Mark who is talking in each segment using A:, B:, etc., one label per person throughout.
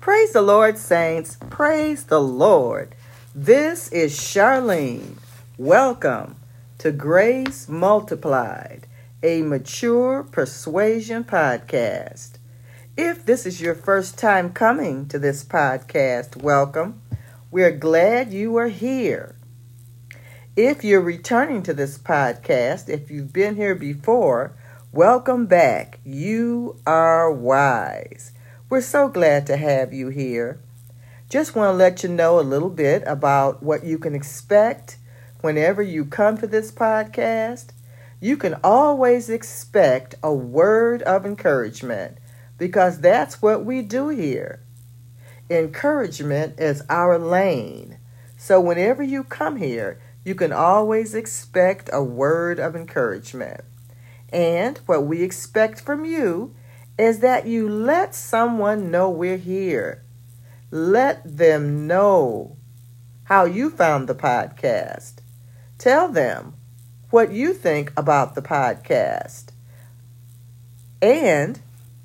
A: Praise the Lord, saints. Praise the Lord. This is Charlene. Welcome to Grace Multiplied, a mature persuasion podcast. If this is your first time coming to this podcast, welcome. We're glad you are here. If you're returning to this podcast, if you've been here before, welcome back. You are wise. We're so glad to have you here. Just want to let you know a little bit about what you can expect whenever you come to this podcast. You can always expect a word of encouragement because that's what we do here. Encouragement is our lane. So whenever you come here, you can always expect a word of encouragement. And what we expect from you is that you let someone know we're here. Let them know how you found the podcast. Tell them what you think about the podcast. And,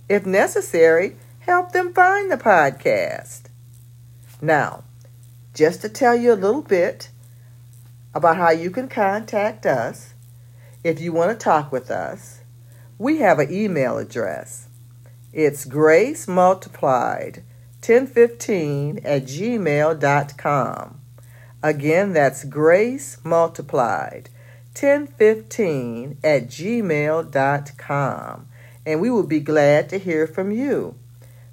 A: if necessary, help them find the podcast. Now, just to tell you a little bit about how you can contact us if you want to talk with us, we have an email address. It's grace multiplied 1015 at gmail.com. Again, that's grace multiplied 1015 at gmail.com. And we will be glad to hear from you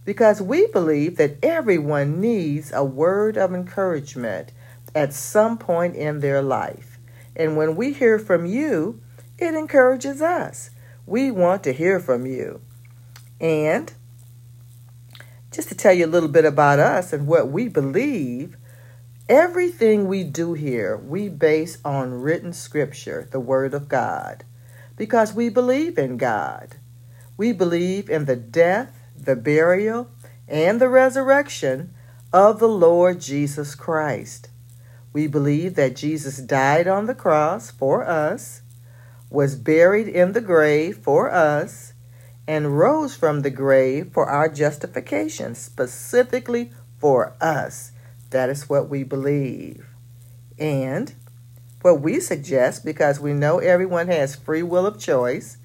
A: because we believe that everyone needs a word of encouragement at some point in their life. And when we hear from you, it encourages us. We want to hear from you. And just to tell you a little bit about us and what we believe, everything we do here, we base on written scripture, the Word of God, because we believe in God. We believe in the death, the burial, and the resurrection of the Lord Jesus Christ. We believe that Jesus died on the cross for us, was buried in the grave for us, and rose from the grave for our justification, specifically for us. That is what we believe. And what we suggest, because we know everyone has free will of choice,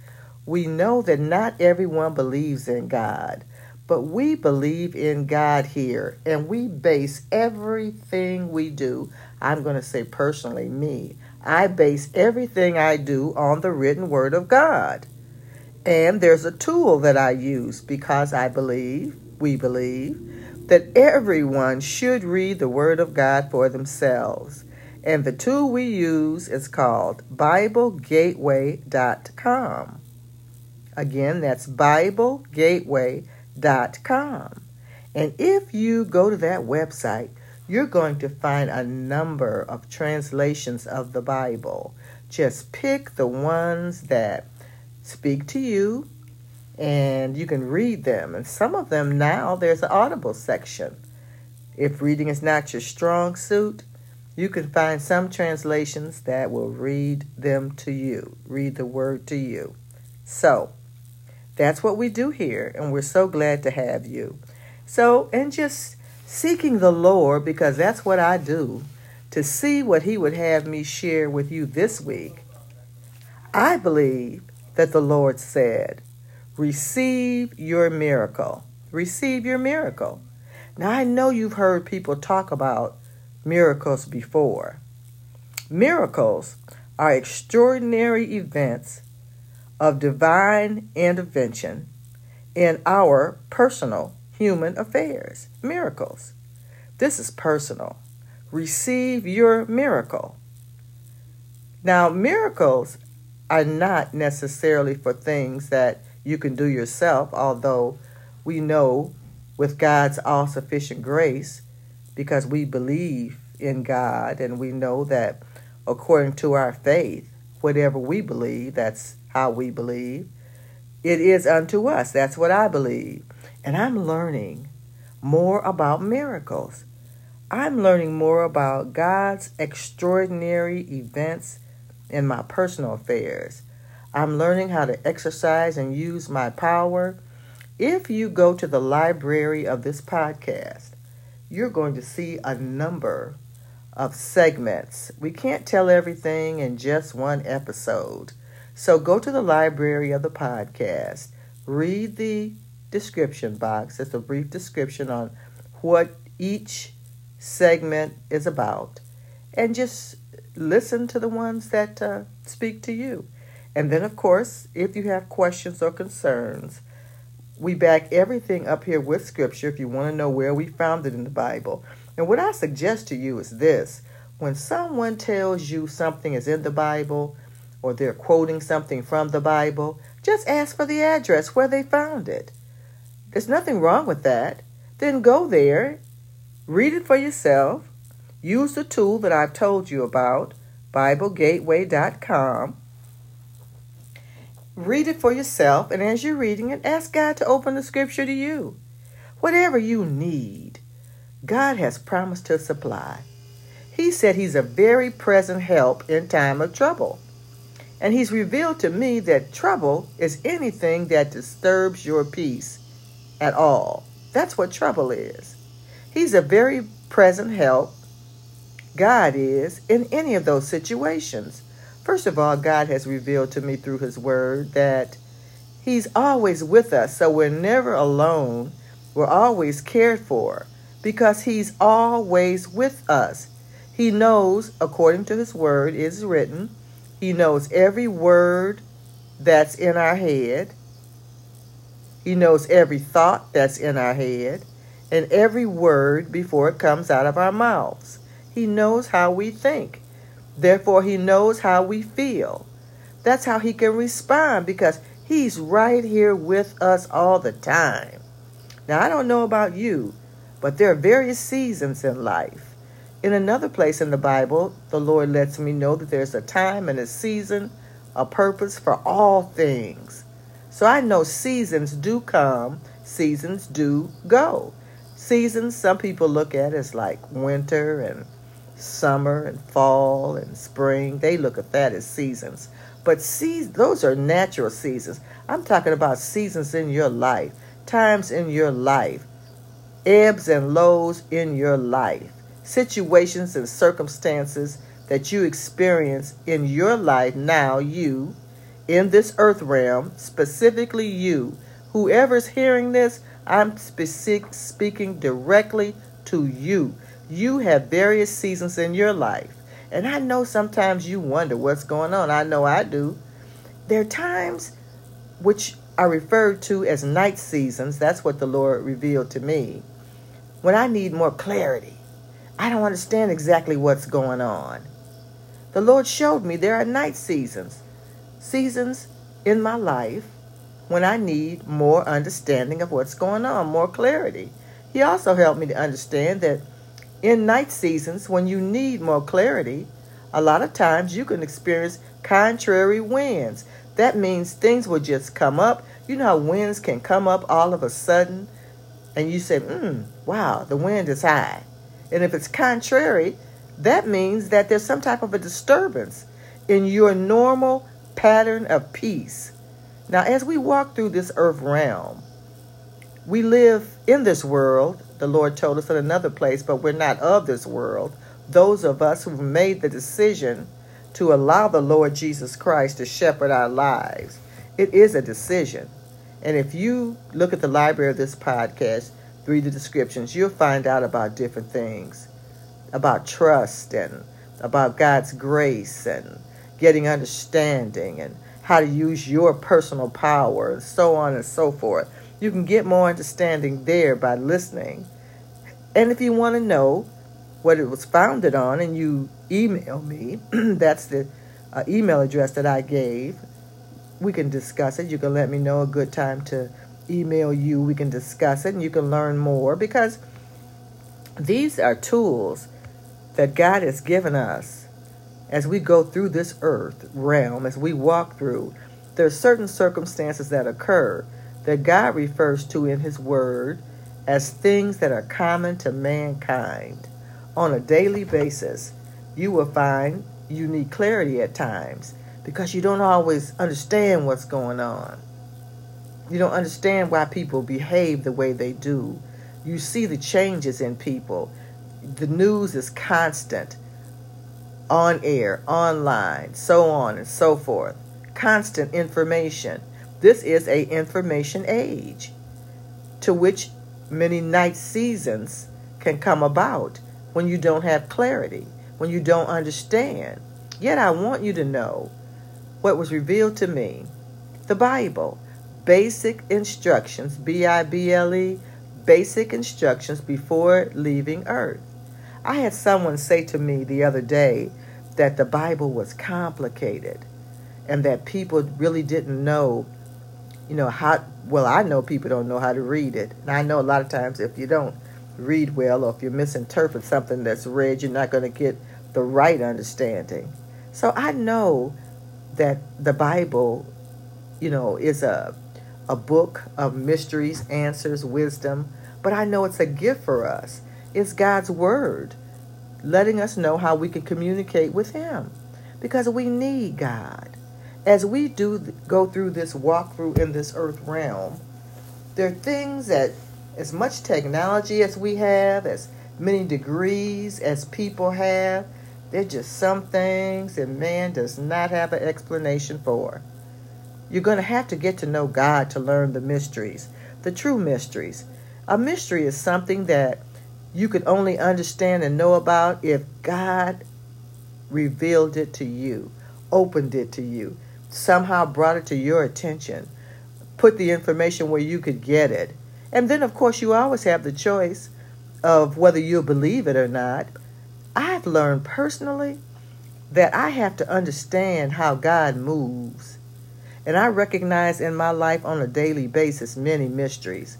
A: we know that not everyone believes in God, but we believe in God here, and we base everything we do. I'm going to say personally, me. I base everything I do on the written word of God. And there's a tool that I use because I believe, we believe, that everyone should read the Word of God for themselves. And the tool we use is called BibleGateway.com. Again, that's BibleGateway.com. And if you go to that website, you're going to find a number of translations of the Bible. Just pick the ones that speak to you and you can read them. And some of them now, there's an audible section. If reading is not your strong suit, you can find some translations that will read them to you, read the word to you. So, that's what we do here, and we're so glad to have you. So, and just seeking the Lord, because that's what I do, to see what He would have me share with you this week. I believe that the Lord said, Receive your miracle. Receive your miracle. Now, I know you've heard people talk about miracles before. Miracles are extraordinary events of divine intervention in our personal human affairs. Miracles. This is personal. Receive your miracle. Now, miracles are not necessarily for things that you can do yourself, although we know with God's all sufficient grace, because we believe in God and we know that according to our faith, whatever we believe, that's how we believe, it is unto us. That's what I believe. And I'm learning more about miracles. I'm learning more about God's extraordinary events in my personal affairs. I'm learning how to exercise and use my power If you go to the library of this podcast, you're going to see a number of segments. We can't tell everything in just one episode. So go to the library of the podcast, read the description box. It's a brief description on what each segment is about, and just listen to the ones that uh, speak to you. And then, of course, if you have questions or concerns, we back everything up here with scripture if you want to know where we found it in the Bible. And what I suggest to you is this when someone tells you something is in the Bible or they're quoting something from the Bible, just ask for the address where they found it. There's nothing wrong with that. Then go there, read it for yourself, use the tool that I've told you about, BibleGateway.com. Read it for yourself, and as you're reading it, ask God to open the scripture to you. Whatever you need, God has promised to supply. He said He's a very present help in time of trouble. And He's revealed to me that trouble is anything that disturbs your peace at all. That's what trouble is. He's a very present help. God is in any of those situations. First of all, God has revealed to me through His Word that He's always with us, so we're never alone. We're always cared for because He's always with us. He knows, according to His Word, is written, He knows every word that's in our head. He knows every thought that's in our head and every word before it comes out of our mouths. He knows how we think. Therefore, He knows how we feel. That's how He can respond because He's right here with us all the time. Now, I don't know about you, but there are various seasons in life. In another place in the Bible, the Lord lets me know that there's a time and a season, a purpose for all things. So I know seasons do come, seasons do go. Seasons, some people look at as like winter and summer and fall and spring. They look at that as seasons. But see, those are natural seasons. I'm talking about seasons in your life, times in your life, ebbs and lows in your life, situations and circumstances that you experience in your life now, you in this earth realm, specifically you, whoever's hearing this, I'm speaking directly to you. You have various seasons in your life. And I know sometimes you wonder what's going on. I know I do. There are times which are referred to as night seasons. That's what the Lord revealed to me. When I need more clarity, I don't understand exactly what's going on. The Lord showed me there are night seasons seasons in my life when I need more understanding of what's going on, more clarity. He also helped me to understand that in night seasons, when you need more clarity, a lot of times you can experience contrary winds. That means things will just come up. You know how winds can come up all of a sudden, and you say, hmm, wow, the wind is high. And if it's contrary, that means that there's some type of a disturbance in your normal pattern of peace. Now, as we walk through this earth realm, we live in this world, the Lord told us in another place, but we're not of this world. Those of us who've made the decision to allow the Lord Jesus Christ to shepherd our lives, it is a decision. And if you look at the library of this podcast, read the descriptions, you'll find out about different things about trust and about God's grace and getting understanding and how to use your personal power and so on and so forth. You can get more understanding there by listening. And if you want to know what it was founded on and you email me, that's the uh, email address that I gave. We can discuss it. You can let me know a good time to email you. We can discuss it and you can learn more because these are tools that God has given us as we go through this earth realm, as we walk through, there are certain circumstances that occur that God refers to in His Word as things that are common to mankind. On a daily basis, you will find you need clarity at times because you don't always understand what's going on. You don't understand why people behave the way they do. You see the changes in people. The news is constant, on air, online, so on and so forth. Constant information. This is a information age to which many night seasons can come about when you don't have clarity, when you don't understand. Yet I want you to know what was revealed to me the Bible, basic instructions, B I B L E, basic instructions before leaving earth. I had someone say to me the other day that the Bible was complicated and that people really didn't know, you know, how well, I know people don't know how to read it. And I know a lot of times if you don't read well or if you misinterpret something that's read, you're not going to get the right understanding. So I know that the Bible, you know, is a a book of mysteries, answers, wisdom, but I know it's a gift for us. It's God's word letting us know how we can communicate with him because we need God as we do go through this walkthrough in this earth realm, there are things that, as much technology as we have, as many degrees as people have, there are just some things that man does not have an explanation for. You're going to have to get to know God to learn the mysteries, the true mysteries. A mystery is something that you could only understand and know about if God revealed it to you, opened it to you somehow brought it to your attention, put the information where you could get it. And then, of course, you always have the choice of whether you'll believe it or not. I've learned personally that I have to understand how God moves. And I recognize in my life on a daily basis many mysteries.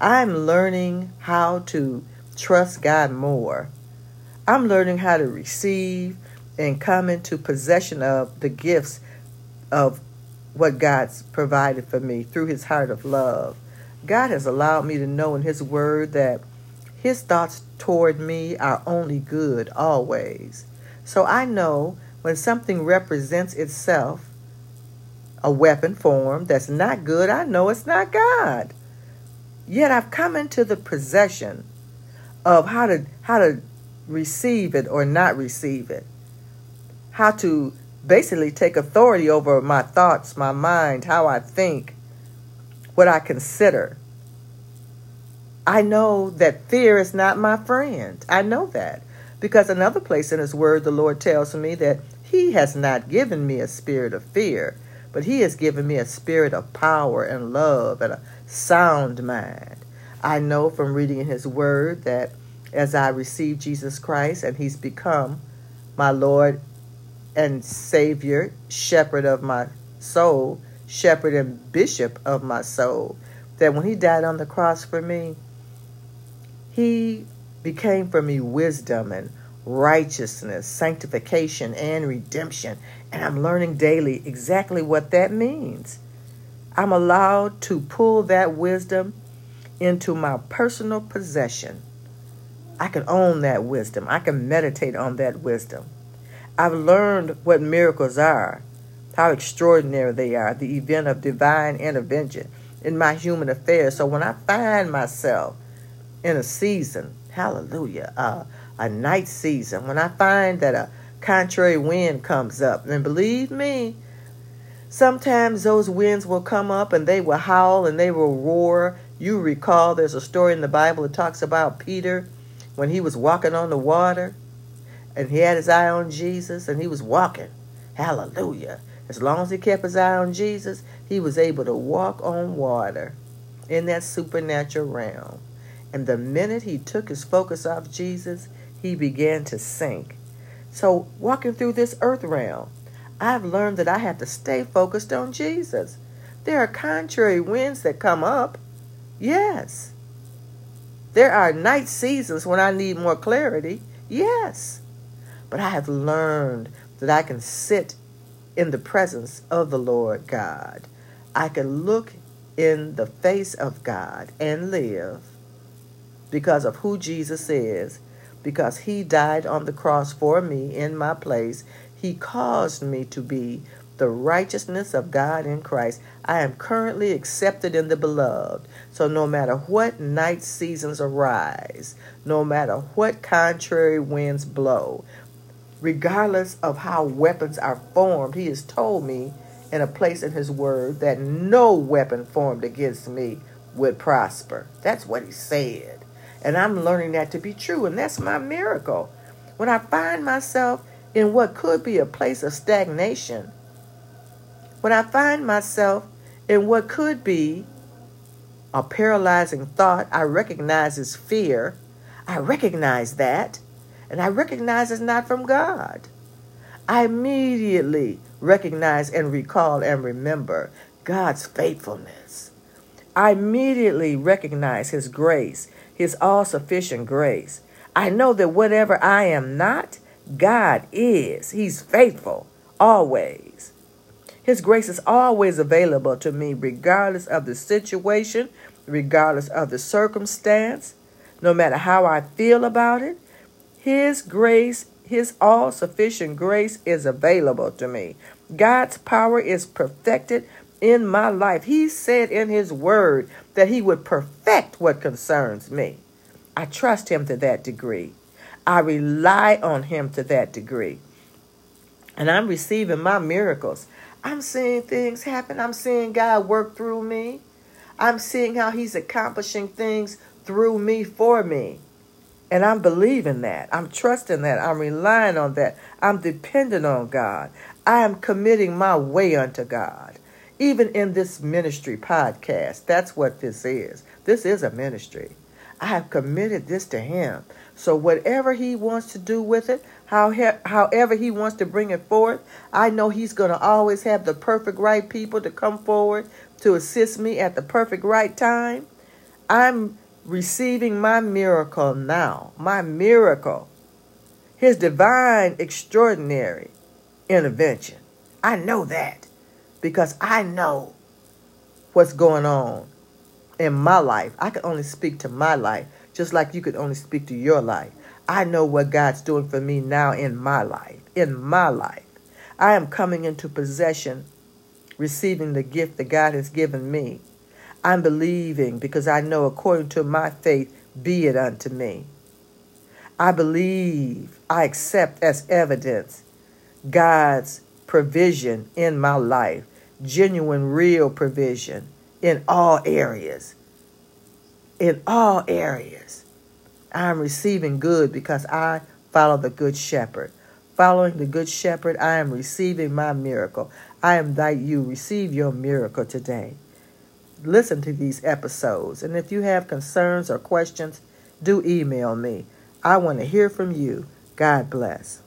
A: I'm learning how to trust God more. I'm learning how to receive and come into possession of the gifts of what God's provided for me through his heart of love. God has allowed me to know in his word that his thoughts toward me are only good always. So I know when something represents itself, a weapon form that's not good, I know it's not God. Yet I've come into the possession of how to how to receive it or not receive it. How to basically take authority over my thoughts, my mind, how I think, what I consider. I know that fear is not my friend. I know that. Because another place in His Word, the Lord tells me that He has not given me a spirit of fear, but He has given me a spirit of power and love and a sound mind. I know from reading in His Word that as I receive Jesus Christ and He's become my Lord and Savior, shepherd of my soul, shepherd and bishop of my soul, that when he died on the cross for me, he became for me wisdom and righteousness, sanctification, and redemption. And I'm learning daily exactly what that means. I'm allowed to pull that wisdom into my personal possession. I can own that wisdom. I can meditate on that wisdom. I've learned what miracles are, how extraordinary they are, the event of divine intervention in my human affairs. So when I find myself in a season, hallelujah, uh, a night season, when I find that a contrary wind comes up, and believe me, sometimes those winds will come up and they will howl and they will roar. You recall there's a story in the Bible that talks about Peter when he was walking on the water and he had his eye on Jesus and he was walking. Hallelujah. As long as he kept his eye on Jesus, he was able to walk on water in that supernatural realm. And the minute he took his focus off Jesus, he began to sink. So, walking through this earth realm, I've learned that I have to stay focused on Jesus. There are contrary winds that come up. Yes. There are night seasons when I need more clarity. Yes. But I have learned that I can sit in the presence of the Lord God. I can look in the face of God and live because of who Jesus is, because he died on the cross for me in my place. He caused me to be the righteousness of God in Christ. I am currently accepted in the beloved. So no matter what night seasons arise, no matter what contrary winds blow, regardless of how weapons are formed, he has told me in a place in his word that no weapon formed against me would prosper. That's what he said. And I'm learning that to be true, and that's my miracle. When I find myself in what could be a place of stagnation, when I find myself in what could be a paralyzing thought, I recognize as fear. I recognize that, and I recognize it's not from God. I immediately recognize and recall and remember God's faithfulness. I immediately recognize His grace, His all sufficient grace. I know that whatever I am not, God is. He's faithful always. His grace is always available to me, regardless of the situation, regardless of the circumstance, no matter how I feel about it. His grace, His all sufficient grace, is available to me. God's power is perfected in my life. He said in His Word that He would perfect what concerns me. I trust Him to that degree. I rely on Him to that degree. And I'm receiving my miracles. I'm seeing things happen. I'm seeing God work through me. I'm seeing how He's accomplishing things through me for me. And I'm believing that. I'm trusting that. I'm relying on that. I'm dependent on God. I am committing my way unto God. Even in this ministry podcast, that's what this is. This is a ministry. I have committed this to Him. So whatever He wants to do with it, how, however He wants to bring it forth, I know He's going to always have the perfect right people to come forward to assist me at the perfect right time. I'm receiving my miracle now. My miracle. His divine, extraordinary intervention. I know that because I know what's going on in my life. I can only speak to my life, just like you could only speak to your life. I know what God's doing for me now in my life. In my life. I am coming into possession, receiving the gift that God has given me. I'm believing because I know according to my faith, be it unto me. I believe, I accept as evidence God's provision in my life, genuine, real provision in all areas. In all areas. I'm receiving good because I follow the Good Shepherd. Following the Good Shepherd, I am receiving my miracle. I am invite you, receive your miracle today. Listen to these episodes, and if you have concerns or questions, do email me. I want to hear from you. God bless.